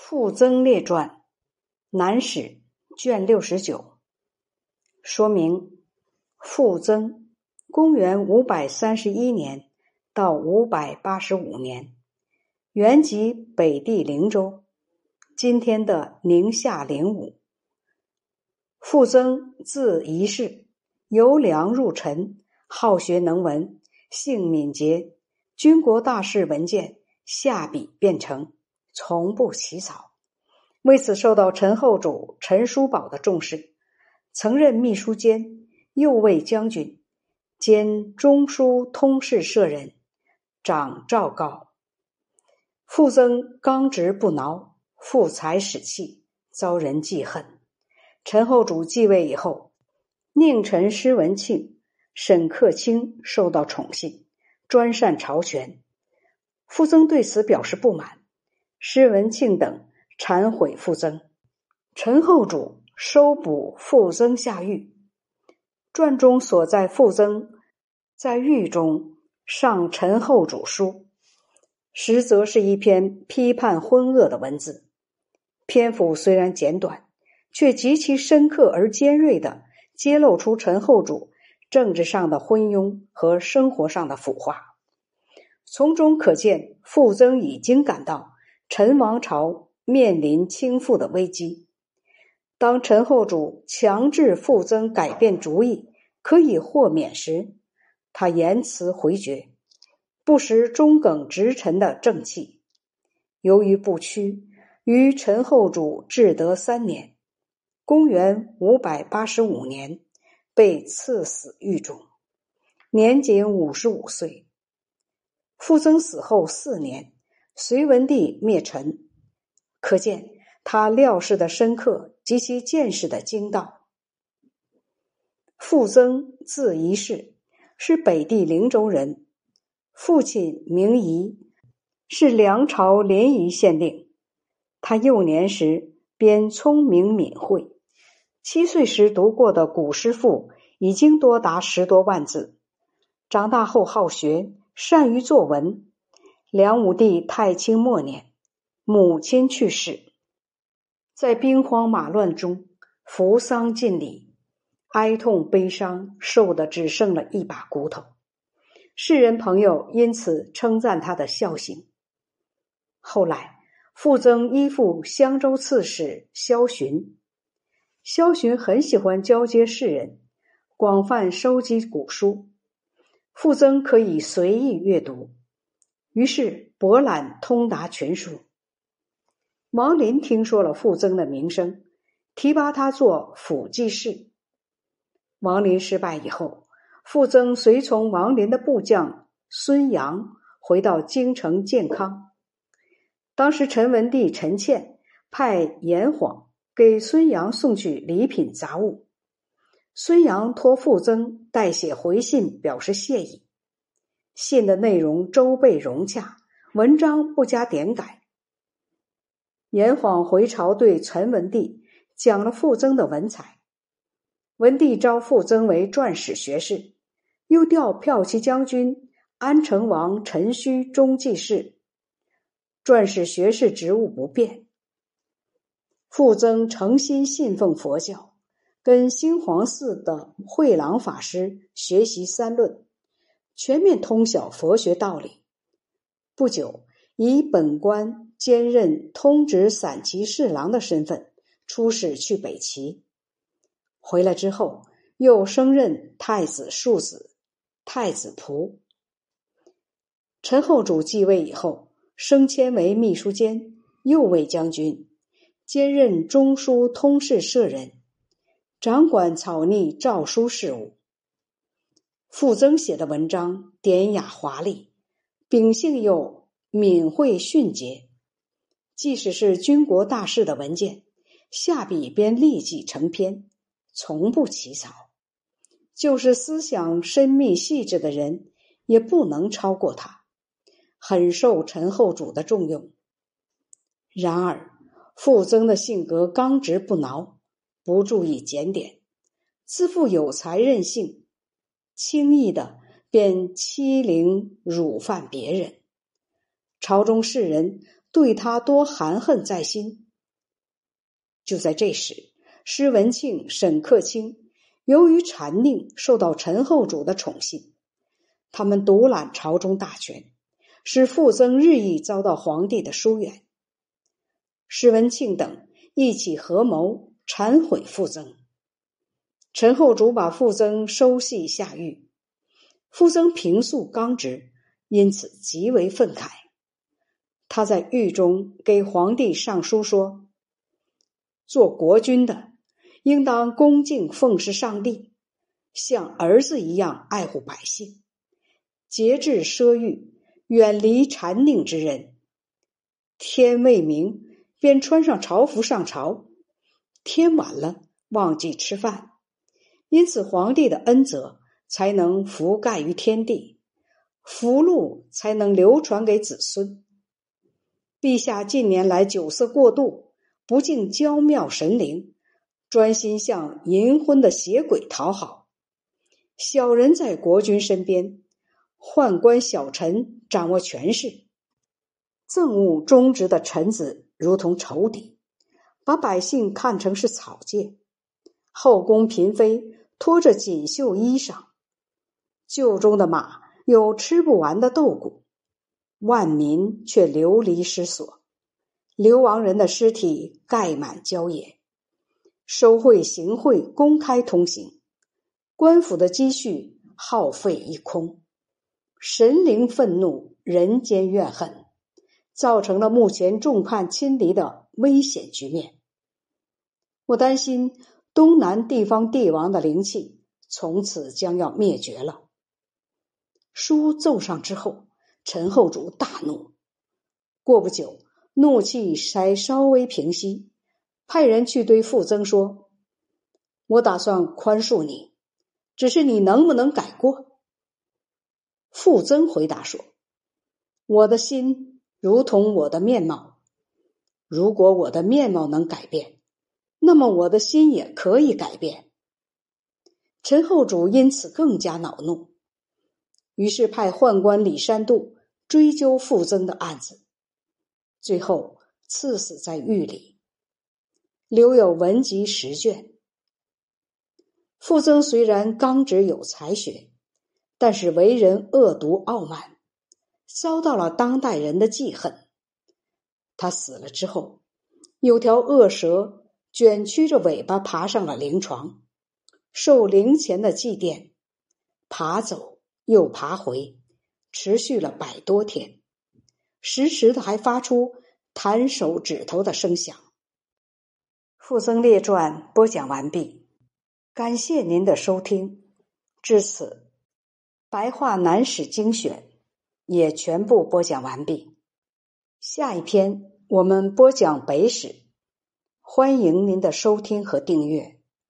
傅增列传，南史卷六十九。说明：傅增，公元五百三十一年到五百八十五年，原籍北地灵州，今天的宁夏灵武。傅增字仪氏，由良入陈，好学能文，性敏捷，军国大事文件下笔便成。从不起草，为此受到陈后主陈叔宝的重视，曾任秘书监、右卫将军，兼中书通事舍人，掌诏告。傅曾刚直不挠，富才使气，遭人忌恨。陈后主继位以后，宁臣施文庆、沈克清受到宠幸，专擅朝权。傅增对此表示不满。施文庆等忏悔傅增，陈后主收捕傅增下狱。传中所在傅增在狱中上陈后主书，实则是一篇批判昏恶的文字。篇幅虽然简短，却极其深刻而尖锐的揭露出陈后主政治上的昏庸和生活上的腐化。从中可见，傅增已经感到。陈王朝面临倾覆的危机。当陈后主强制傅增改变主意，可以豁免时，他言辞回绝，不失中耿直臣的正气。由于不屈，于陈后主至德三年（公元五百八十五年）被赐死狱中，年仅五十五岁。傅增死后四年。隋文帝灭陈，可见他料事的深刻及其见识的精到。傅增字仪氏，是北地灵州人，父亲名仪，是梁朝临沂县令。他幼年时便聪明敏慧，七岁时读过的古诗赋已经多达十多万字。长大后好学，善于作文。梁武帝太清末年，母亲去世，在兵荒马乱中扶丧尽礼，哀痛悲伤，瘦的只剩了一把骨头。世人朋友因此称赞他的孝行。后来，傅增依附襄州刺史萧洵，萧洵很喜欢交接世人，广泛收集古书，傅增可以随意阅读。于是博览通达群书。王林听说了傅增的名声，提拔他做辅记事。王林失败以后，傅增随从王林的部将孙杨回到京城建康。当时陈文帝陈倩派严晃给孙杨送去礼品杂物，孙杨托傅增代写回信，表示谢意。信的内容周备融洽，文章不加点改。严晃回朝对陈文帝讲了傅增的文采，文帝招傅增为撰史学士，又调骠骑将军安成王陈顼中记事，撰史学士职务不变。傅增诚心信奉佛教，跟新皇寺的慧朗法师学习三论。全面通晓佛学道理，不久以本官兼任通直散骑侍郎的身份出使去北齐。回来之后，又升任太子庶子、太子仆。陈后主继位以后，升迁为秘书监、右卫将军，兼任中书通事舍人，掌管草拟诏书事务。傅增写的文章典雅华丽，秉性又敏慧迅捷。即使是军国大事的文件，下笔便立即成篇，从不起草。就是思想深密细致的人，也不能超过他，很受陈后主的重用。然而，傅增的性格刚直不挠，不注意检点，自负有才任性。轻易的便欺凌辱犯别人，朝中士人对他多含恨在心。就在这时，施文庆、沈克清由于禅令受到陈后主的宠信，他们独揽朝中大权，使傅增日益遭到皇帝的疏远。施文庆等一起合谋铲毁傅增。陈后主把傅增收系下狱，傅增平素刚直，因此极为愤慨。他在狱中给皇帝上书说：“做国君的，应当恭敬奉事上帝，像儿子一样爱护百姓，节制奢欲，远离禅佞之人。天未明。”便穿上朝服上朝，天晚了忘记吃饭，因此皇帝的恩泽才能覆盖于天地，福禄才能流传给子孙。陛下近年来酒色过度，不敬娇妙神灵，专心向淫昏的邪鬼讨好。小人在国君身边，宦官小臣掌握权势，憎恶忠直的臣子。如同仇敌，把百姓看成是草芥；后宫嫔妃拖着锦绣衣裳，厩中的马有吃不完的豆谷，万民却流离失所。流亡人的尸体盖满郊野，收贿行贿公开通行，官府的积蓄耗费一空，神灵愤怒，人间怨恨。造成了目前众叛亲离的危险局面。我担心东南地方帝王的灵气从此将要灭绝了。书奏上之后，陈后主大怒。过不久，怒气才稍微平息，派人去对傅增说：“我打算宽恕你，只是你能不能改过？”傅增回答说：“我的心。”如同我的面貌，如果我的面貌能改变，那么我的心也可以改变。陈后主因此更加恼怒，于是派宦官李山度追究傅增的案子，最后赐死在狱里，留有文集十卷。傅增虽然刚直有才学，但是为人恶毒傲慢。遭到了当代人的记恨。他死了之后，有条恶蛇卷曲着尾巴爬上了灵床，受灵前的祭奠，爬走又爬回，持续了百多天，时时的还发出弹手指头的声响。《傅增列传》播讲完毕，感谢您的收听。至此，白话南史精选。也全部播讲完毕。下一篇我们播讲北史，欢迎您的收听和订阅。